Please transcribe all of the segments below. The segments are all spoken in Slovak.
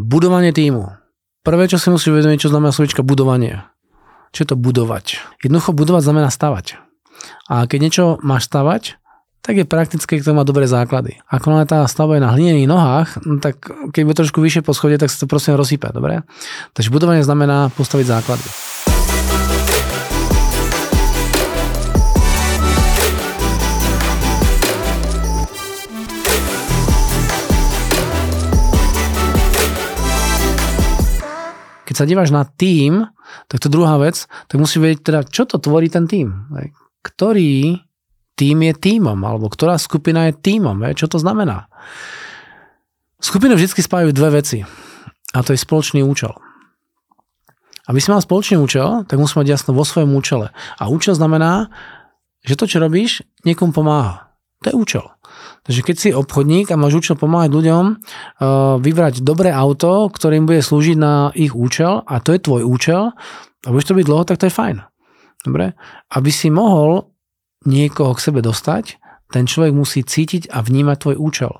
Budovanie týmu. Prvé, čo si musíš uvedomiť, čo znamená slovička budovanie. Čo je to budovať? Jednoducho budovať znamená stavať. A keď niečo máš stavať, tak je praktické, to má dobré základy. Ako len tá stavba je na hlinených nohách, no tak keď bude trošku vyššie po schode, tak sa to prosím rozsype, dobre? Takže budovanie znamená postaviť základy. Sa díváš na tým, tak to druhá vec, tak musíš vedieť teda, čo to tvorí ten tým. Ktorý tým je týmom, alebo ktorá skupina je týmom. Čo to znamená? Skupiny vždy spájajú dve veci. A to je spoločný účel. Aby si mal spoločný účel, tak musí mať jasno vo svojom účele. A účel znamená, že to, čo robíš, niekomu pomáha. To je účel. Takže keď si obchodník a máš účel pomáhať ľuďom uh, vybrať dobré auto, ktorým bude slúžiť na ich účel a to je tvoj účel a budeš to byť dlho, tak to je fajn. Dobre? Aby si mohol niekoho k sebe dostať, ten človek musí cítiť a vnímať tvoj účel.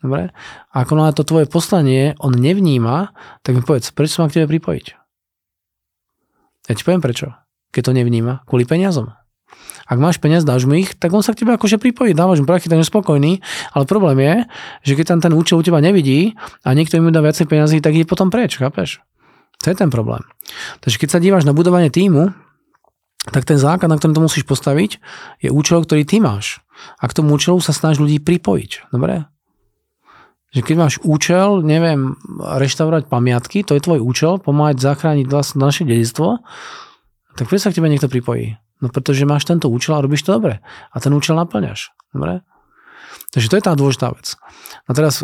Dobre? A ako na to tvoje poslanie on nevníma, tak mi povedz, prečo sa mám k tebe pripojiť? Ja ti poviem prečo. Keď to nevníma, kvôli peniazom. Ak máš peniaz, dáš mu ich, tak on sa k tebe akože pripojí, dávaš mu prachy, tak je spokojný, ale problém je, že keď tam ten účel u teba nevidí a niekto im dá viacej peniazí, tak je potom preč, chápeš? To je ten problém. Takže keď sa díváš na budovanie týmu, tak ten základ, na ktorom to musíš postaviť, je účel, ktorý ty máš. A k tomu účelu sa snaž ľudí pripojiť. Dobre? Že keď máš účel, neviem, reštaurovať pamiatky, to je tvoj účel, pomáhať zachrániť naše dedictvo, tak prečo sa k tebe niekto pripojí? No pretože máš tento účel a robíš to dobre. A ten účel naplňaš. Dobre? Takže to je tá dôležitá vec. A teraz,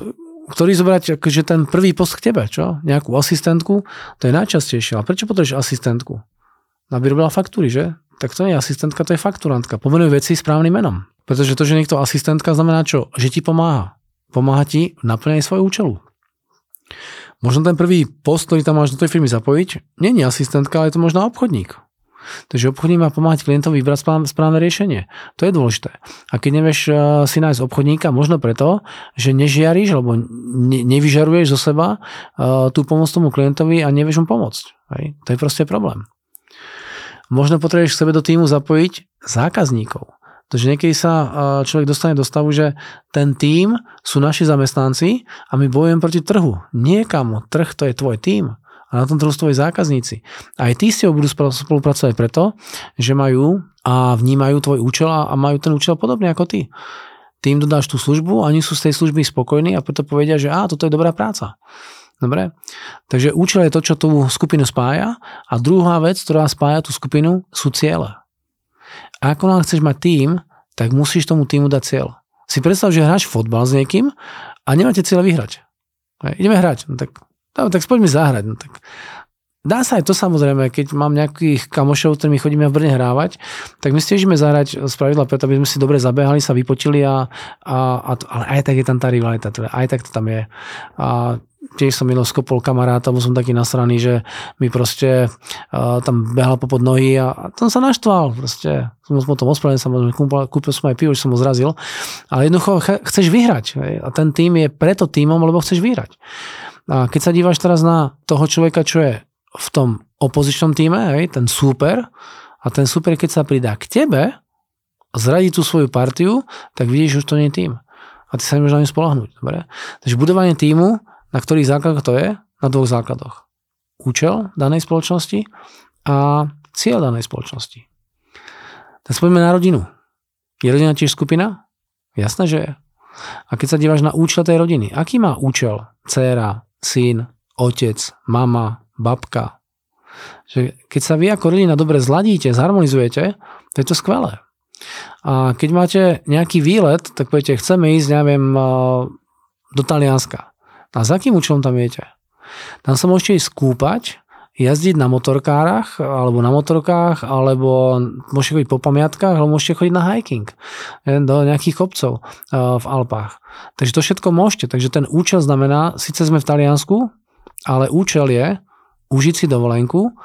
ktorý zobrať akože ten prvý post k tebe, čo? Nejakú asistentku, to je najčastejšie. Ale prečo potrebuješ asistentku? aby robila faktúry, že? Tak to nie je asistentka, to je fakturantka. Pomenuj veci správnym menom. Pretože to, že niekto asistentka znamená čo? Že ti pomáha. Pomáha ti naplňať svoj účelu. Možno ten prvý post, ktorý tam máš do tej firmy zapojiť, nie je asistentka, ale je to možno obchodník. Takže obchodník má pomáhať klientovi vybrať správne riešenie. To je dôležité. A keď nevieš eh, si nájsť obchodníka, možno preto, že nežiariš alebo nevyžaruješ zo seba eh, tú pomoc tomu klientovi a nevieš mu pomôcť. To je proste problém možno potrebuješ k sebe do týmu zapojiť zákazníkov. Takže niekedy sa človek dostane do stavu, že ten tím sú naši zamestnanci a my bojujeme proti trhu. Niekam, trh to je tvoj tím a na tom trhu sú tvoji zákazníci. Aj tí s tebou budú spolupracovať preto, že majú a vnímajú tvoj účel a majú ten účel podobný ako ty. Ty im dodáš tú službu oni sú z tej služby spokojní a preto povedia, že á, toto je dobrá práca. Dobre? Takže účel je to, čo tú skupinu spája a druhá vec, ktorá spája tú skupinu, sú ciele. A ako chceš mať tým, tak musíš tomu týmu dať cieľ. Si predstav, že hráš fotbal s niekým a nemáte cieľ vyhrať. Hej, ideme hrať. No tak, no, tak poďme zahrať. No tak, Dá sa aj to samozrejme, keď mám nejakých kamošov, ktorými chodíme v Brne hrávať, tak my stiežíme zahrať z pravidla preto, aby sme si dobre zabehali, sa vypotili a, a, a to, ale aj tak je tam tá rivalita, teda aj tak to tam je. A tiež som minul skopol kamaráta, bol som taký nasraný, že mi proste uh, tam behal popod nohy a, a tam sa naštval. Proste som mu tom ospravedlnil, samozrejme, kúpil, kúpil som aj pivo, že som ho zrazil. Ale jednoducho ch- chceš vyhrať. Hej? A ten tým je preto týmom, lebo chceš vyhrať. A keď sa díváš teraz na toho človeka, čo je v tom opozičnom týme, hej, ten super, a ten super, keď sa pridá k tebe, zradí tú svoju partiu, tak vidíš, že už to nie je tým. A ty sa nemôžeš na ňu spolahnúť. Dobre? Takže budovanie týmu na ktorých základoch to je? Na dvoch základoch. Účel danej spoločnosti a cieľ danej spoločnosti. Tak spojíme na rodinu. Je rodina tiež skupina? Jasné, že je. A keď sa díváš na účel tej rodiny, aký má účel dcéra, syn, otec, mama, babka? Že keď sa vy ako rodina dobre zladíte, zharmonizujete, to je to skvelé. A keď máte nejaký výlet, tak poviete, chceme ísť, neviem, do Talianska. A za akým účelom tam idete? Tam sa môžete ísť skúpať, jazdiť na motorkárach, alebo na motorkách, alebo môžete chodiť po pamiatkách, alebo môžete chodiť na hiking do nejakých kopcov v Alpách. Takže to všetko môžete. Takže ten účel znamená, síce sme v Taliansku, ale účel je užiť si dovolenku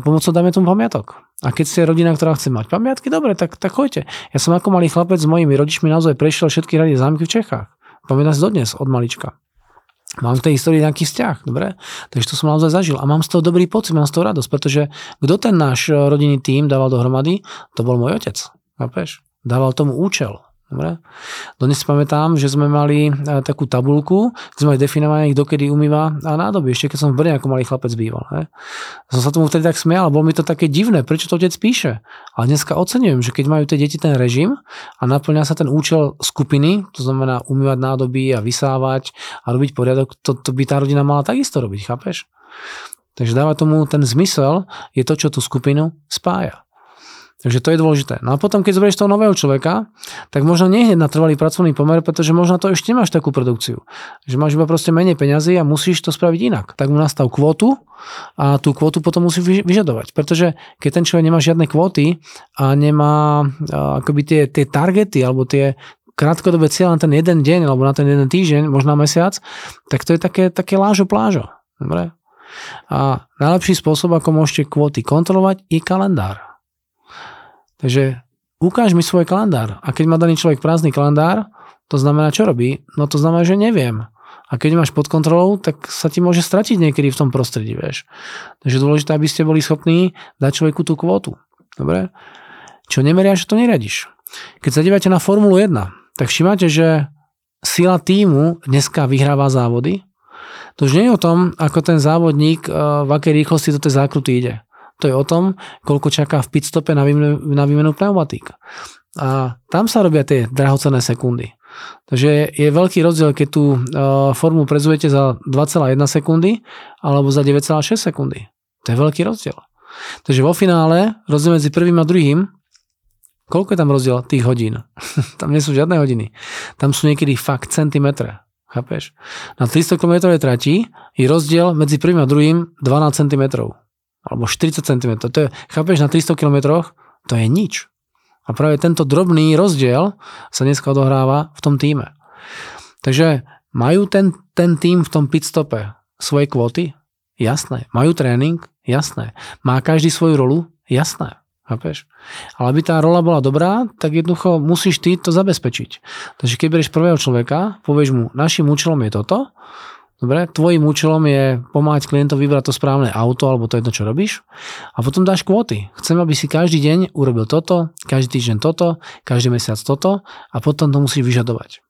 pomocou, dajme tomu, pamiatok. A keď ste rodina, ktorá chce mať pamiatky, dobre, tak, tak choďte. Ja som ako malý chlapec s mojimi rodičmi naozaj prešiel všetky rady zámky v Čechách. Pamätám si dodnes od malička. Mám v tej histórii nejaký vzťah, dobre? Takže to som naozaj zažil a mám z toho dobrý pocit, mám z toho radosť, pretože kto ten náš rodinný tým dával dohromady, to bol môj otec, chápeš? Dával tomu účel, Dobre. Dnes si pamätám, že sme mali e, takú tabulku, kde sme definované, kto kedy umýva a nádoby. Ešte keď som v Brne ako malý chlapec býval. Ne? Som sa tomu vtedy tak smial, bolo mi to také divné, prečo to otec píše. Ale dneska oceňujem, že keď majú tie deti ten režim a naplňa sa ten účel skupiny, to znamená umývať nádoby a vysávať a robiť poriadok, to, to by tá rodina mala takisto robiť, chápeš? Takže dáva tomu ten zmysel, je to, čo tú skupinu spája. Takže to je dôležité. No a potom, keď zoberieš toho nového človeka, tak možno nie hneď na trvalý pracovný pomer, pretože možno to ešte nemáš takú produkciu. Že máš iba proste menej peňazí a musíš to spraviť inak. Tak mu nastav kvótu a tú kvótu potom musí vyžadovať. Pretože keď ten človek nemá žiadne kvóty a nemá akoby tie, tie targety alebo tie krátkodobé cieľ na ten jeden deň alebo na ten jeden týždeň, možno mesiac, tak to je také, také lážo plážo. Dobre? A najlepší spôsob, ako môžete kvóty kontrolovať, je kalendár. Takže ukáž mi svoj kalendár. A keď má daný človek prázdny kalendár, to znamená, čo robí? No to znamená, že neviem. A keď máš pod kontrolou, tak sa ti môže stratiť niekedy v tom prostredí, vieš. Takže dôležité, aby ste boli schopní dať človeku tú kvotu. Dobre? Čo nemeriaš, to neradiš. Keď sa dívate na Formulu 1, tak všimáte, že sila týmu dneska vyhráva závody. To už nie je o tom, ako ten závodník, eh, v akej rýchlosti do tej zákruty ide. To je o tom, koľko čaká v pitstope na výmenu, na výmenu pneumatík. A tam sa robia tie drahocené sekundy. Takže je veľký rozdiel, keď tú uh, formu prezujete za 2,1 sekundy alebo za 9,6 sekundy. To je veľký rozdiel. Takže vo finále rozdiel medzi prvým a druhým Koľko je tam rozdiel tých hodín? tam nie sú žiadne hodiny. Tam sú niekedy fakt centimetre. Chápeš? Na 300 km trati je rozdiel medzi prvým a druhým 12 cm alebo 40 cm. To je, chápeš, na 300 km to je nič. A práve tento drobný rozdiel sa dneska odohráva v tom týme. Takže majú ten, ten tým v tom pitstope svoje kvóty? Jasné. Majú tréning? Jasné. Má každý svoju rolu? Jasné. Chápeš? Ale aby tá rola bola dobrá, tak jednoducho musíš ty to zabezpečiť. Takže keď berieš prvého človeka, povieš mu, našim účelom je toto, Dobre, tvojim účelom je pomáhať klientovi vybrať to správne auto alebo to jedno, čo robíš. A potom dáš kvóty. Chcem, aby si každý deň urobil toto, každý týždeň toto, každý mesiac toto a potom to musíš vyžadovať.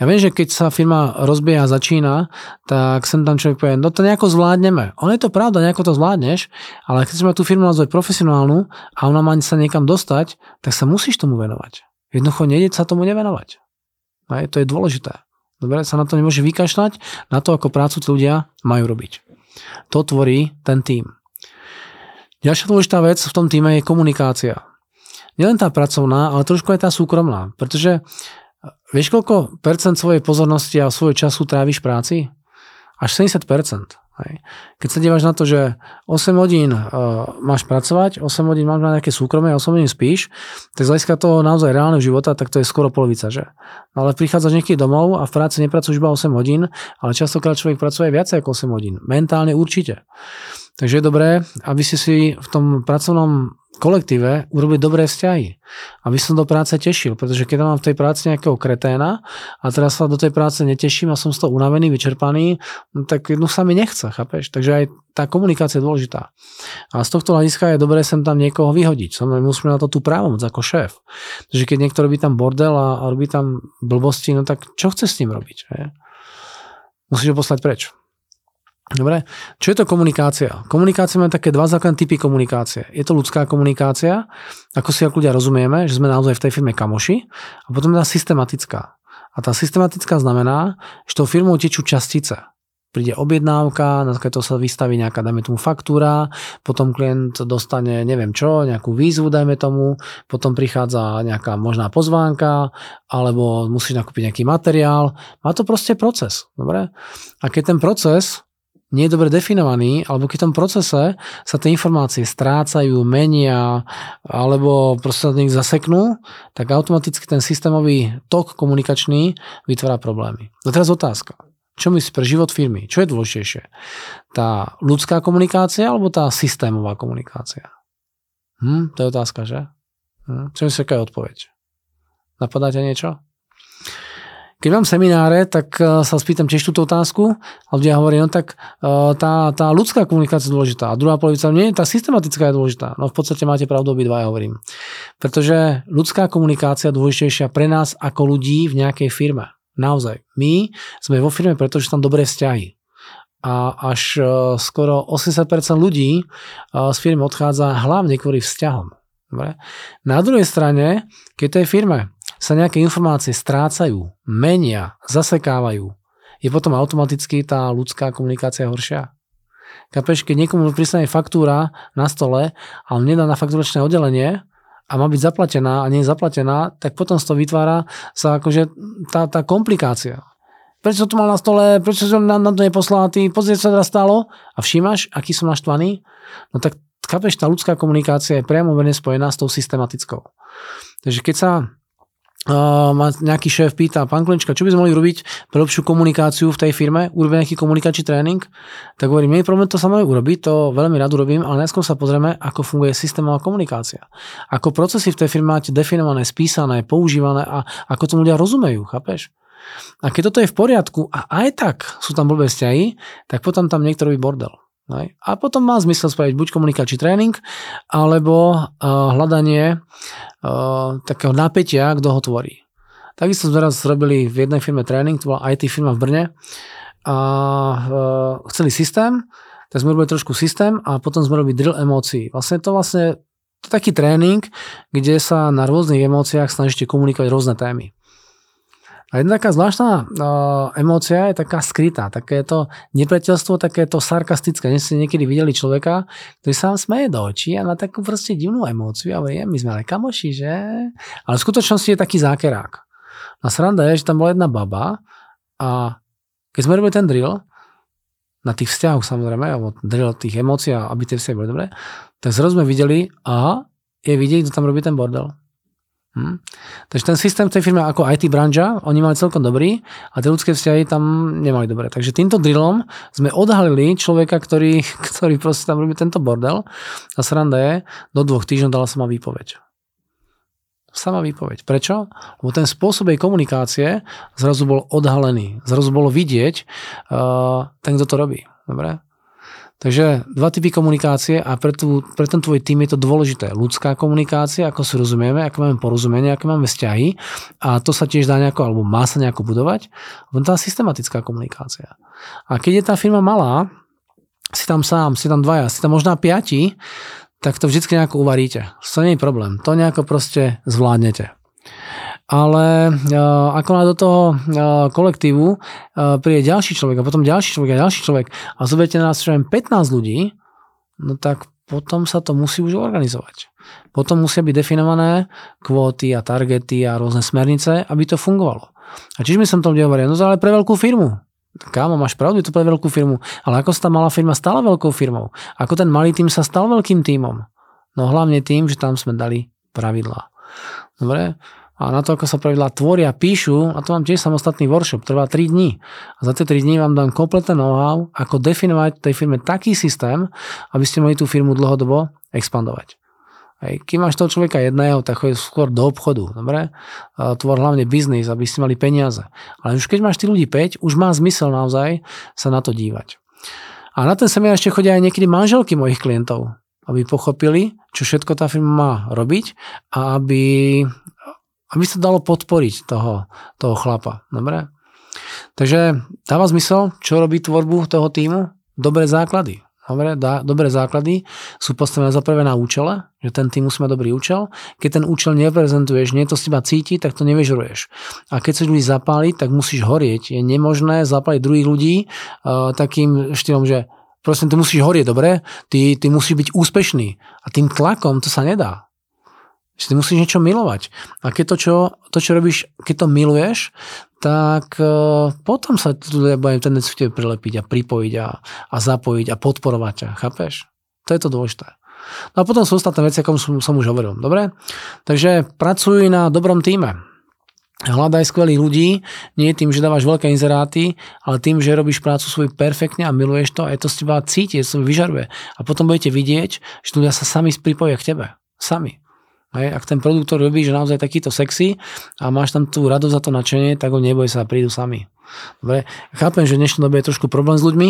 Ja viem, že keď sa firma rozbieha a začína, tak sem tam človek povie, no to nejako zvládneme. Ono je to pravda, nejako to zvládneš, ale keď sme tú firmu nazvať profesionálnu a ona má sa niekam dostať, tak sa musíš tomu venovať. Jednoducho nejde sa tomu nevenovať. Aj, to je dôležité. Dobre, sa na to nemôže vykašľať, na to, ako prácu tí ľudia majú robiť. To tvorí ten tým. Ďalšia dôležitá vec v tom týme je komunikácia. Nielen tá pracovná, ale trošku aj tá súkromná. Pretože vieš, koľko percent svojej pozornosti a svojho času tráviš práci? Až 70 Hej. Keď sa díváš na to, že 8 hodín uh, máš pracovať, 8 hodín máš mať nejaké súkromie, 8 hodín spíš, tak z hľadiska toho naozaj reálneho života, tak to je skoro polovica, že? No ale prichádzaš niekedy domov a v práci nepracuješ iba 8 hodín, ale častokrát človek pracuje viac ako 8 hodín. Mentálne určite. Takže je dobré, aby si si v tom pracovnom kolektíve urobiť dobré vzťahy. Aby som do práce tešil, pretože keď mám v tej práci nejakého kreténa a teraz sa do tej práce neteším a som z toho unavený, vyčerpaný, no tak no sa mi nechce, chápeš? Takže aj tá komunikácia je dôležitá. A z tohto hľadiska je dobré sem tam niekoho vyhodiť. Som musíme na to tú právomoc ako šéf. Takže keď niekto robí tam bordel a, robí tam blbosti, no tak čo chce s ním robiť? Musíš ho poslať preč. Dobre, čo je to komunikácia? Komunikácia má také dva základné typy komunikácie. Je to ľudská komunikácia, ako si ako ľudia rozumieme, že sme naozaj v tej firme kamoši, a potom je tá systematická. A tá systematická znamená, že tou firmou tečú častice. Príde objednávka, na toho sa vystaví nejaká, dajme tomu, faktúra, potom klient dostane neviem čo, nejakú výzvu, dajme tomu, potom prichádza nejaká možná pozvánka, alebo musí nakúpiť nejaký materiál. Má to proste proces, dobre? A keď ten proces nie je dobre definovaný, alebo keď v tom procese sa tie informácie strácajú, menia, alebo proste sa nich zaseknú, tak automaticky ten systémový tok komunikačný vytvára problémy. A teraz otázka. Čo myslíš pre život firmy? Čo je dôležitejšie? Tá ľudská komunikácia alebo tá systémová komunikácia? Hm, to je otázka, že? Hm, čo myslíš, aká je odpoveď? Napadá ťa niečo? Keď mám semináre, tak e, sa spýtam tiež túto otázku a ľudia hovorí, no tak e, tá, tá ľudská komunikácia je dôležitá a druhá polovica, nie, tá systematická je dôležitá. No v podstate máte pravdu obidva, ja hovorím. Pretože ľudská komunikácia je dôležitejšia pre nás ako ľudí v nejakej firme. Naozaj. My sme vo firme, pretože tam dobré vzťahy. A až e, skoro 80% ľudí z firmy odchádza hlavne kvôli vzťahom. Dobre? Na druhej strane, keď tej firme sa nejaké informácie strácajú, menia, zasekávajú, je potom automaticky tá ľudská komunikácia horšia. Kapeš, keď niekomu pristane faktúra na stole a on nedá na fakturačné oddelenie a má byť zaplatená a nie je zaplatená, tak potom z toho vytvára sa akože tá, tá komplikácia. Prečo to mal na stole, prečo som na, na to neposlal, ty pozrieť sa teraz stalo a všímaš, aký som naštvaný, no tak kapeš, tá ľudská komunikácia je priamo veľmi spojená s tou systematickou. Takže keď sa uh, ma nejaký šéf pýta, pán Klinčka, čo by sme mohli robiť pre lepšiu komunikáciu v tej firme, urobiť nejaký komunikačný tréning, tak hovorím, nie je problém to samé urobiť, to veľmi rád urobím, ale najskôr sa pozrieme, ako funguje systémová komunikácia. Ako procesy v tej firme máte definované, spísané, používané a ako to ľudia rozumejú, chápeš? A keď toto je v poriadku a aj tak sú tam blbé vzťahy, tak potom tam niekto robí A potom má zmysel spraviť buď komunikačný tréning, alebo uh, hľadanie uh, takého napätia, kto ho tvorí. Takisto sme raz robili v jednej firme tréning, to bola IT firma v Brne a uh, chceli systém, tak sme robili trošku systém a potom sme robili drill emócií. Vlastne to vlastne to je taký tréning, kde sa na rôznych emóciách snažíte komunikovať rôzne témy. A jedna taká zvláštna uh, emócia je taká skrytá, takéto nepriateľstvo, takéto sarkastické. Dnes ste niekedy videli človeka, ktorý sa vám smeje do očí a má takú proste divnú emóciu a hovorí, my sme ale kamoši, že? Ale v skutočnosti je taký zákerák. A sranda je, že tam bola jedna baba a keď sme robili ten drill, na tých vzťahoch samozrejme, alebo drill tých emócií, aby tie vzťahy boli dobré, tak zrazu sme videli, aha, je vidieť, kto tam robí ten bordel. Hm. Takže ten systém v tej firme ako IT branža, oni mali celkom dobrý a tie ľudské vzťahy tam nemali dobré. Takže týmto drillom sme odhalili človeka, ktorý, ktorý proste tam robí tento bordel a sranda je, do dvoch týždňov dala sama výpoveď. Sama výpoveď. Prečo? Lebo ten spôsob jej komunikácie zrazu bol odhalený. Zrazu bolo vidieť uh, ten, kto to robí. Dobre? Takže dva typy komunikácie a pre, tú, pre ten tvoj tým je to dôležité. Ľudská komunikácia, ako si rozumieme, ako máme porozumenie, ako máme vzťahy a to sa tiež dá nejako, alebo má sa nejako budovať. Potom tá systematická komunikácia. A keď je tá firma malá, si tam sám, si tam dvaja, si tam možná piati, tak to vždy nejako uvaríte. To nie je problém. To nejako proste zvládnete ale uh, ako do toho uh, kolektívu uh, príde ďalší človek a potom ďalší človek a ďalší človek a zoberiete nás čo 15 ľudí, no tak potom sa to musí už organizovať. Potom musia byť definované kvóty a targety a rôzne smernice, aby to fungovalo. A čiže mi som to hovoril, no ale pre veľkú firmu. Kámo, máš pravdu, je to pre veľkú firmu. Ale ako sa tá malá firma stala veľkou firmou? Ako ten malý tým sa stal veľkým týmom? No hlavne tým, že tam sme dali pravidlá. Dobre? A na to, ako sa pravidlá tvoria, píšu, a to mám tiež samostatný workshop, trvá 3 dní. A za tie 3 dní vám dám kompletné know-how, ako definovať tej firme taký systém, aby ste mohli tú firmu dlhodobo expandovať. Hej. Keď máš toho človeka jedného, tak chodí skôr do obchodu, dobre? Tvor hlavne biznis, aby ste mali peniaze. Ale už keď máš tých ľudí 5, už má zmysel naozaj sa na to dívať. A na ten seminár ešte chodia aj niekedy manželky mojich klientov, aby pochopili, čo všetko tá firma má robiť a aby aby sa dalo podporiť toho, toho chlapa. Dobre? Takže dáva zmysel, čo robí tvorbu toho týmu? Dobré základy. Dobre, dá, dobré základy sú postavené za prvé na účele, že ten tým musí mať dobrý účel. Keď ten účel neprezentuješ, nie to z teba cíti, tak to nevyžuruješ. A keď chceš ľudí zapáliť, tak musíš horieť. Je nemožné zapáliť druhých ľudí uh, takým štýlom, že proste ty musíš horieť, dobre? Ty, ty musíš byť úspešný. A tým tlakom to sa nedá. Že ty musíš niečo milovať. A keď to, čo, to, čo robíš, keď to miluješ, tak uh, potom sa ľudia budú tendenciu tebe prilepiť a pripojiť a, a zapojiť a podporovať ťa. Chápeš? To je to dôležité. No a potom sú ostatné veci, ako som, som už hovoril. Dobre? Takže pracuj na dobrom týme. Hľadaj skvelých ľudí, nie tým, že dávaš veľké inzeráty, ale tým, že robíš prácu svoju perfektne a miluješ to a je to z teba cíti, to vyžaruje. A potom budete vidieť, že ľudia sa sami pripojia k tebe. Sami. Hej, ak ten produkt, robí, že naozaj takýto sexy a máš tam tú radosť za to nadšenie, tak ho neboj sa, prídu sami. Dobre, chápem, že v dnešnej dobe je trošku problém s ľuďmi,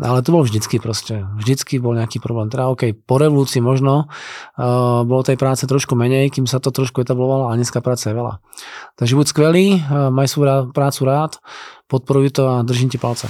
ale to bol vždycky proste. Vždycky bol nejaký problém. Teda OK, po revolúcii možno uh, bolo tej práce trošku menej, kým sa to trošku etablovalo a dneska práce je veľa. Takže buď skvelý, uh, maj svoju prácu rád, podporuj to a držím ti palce.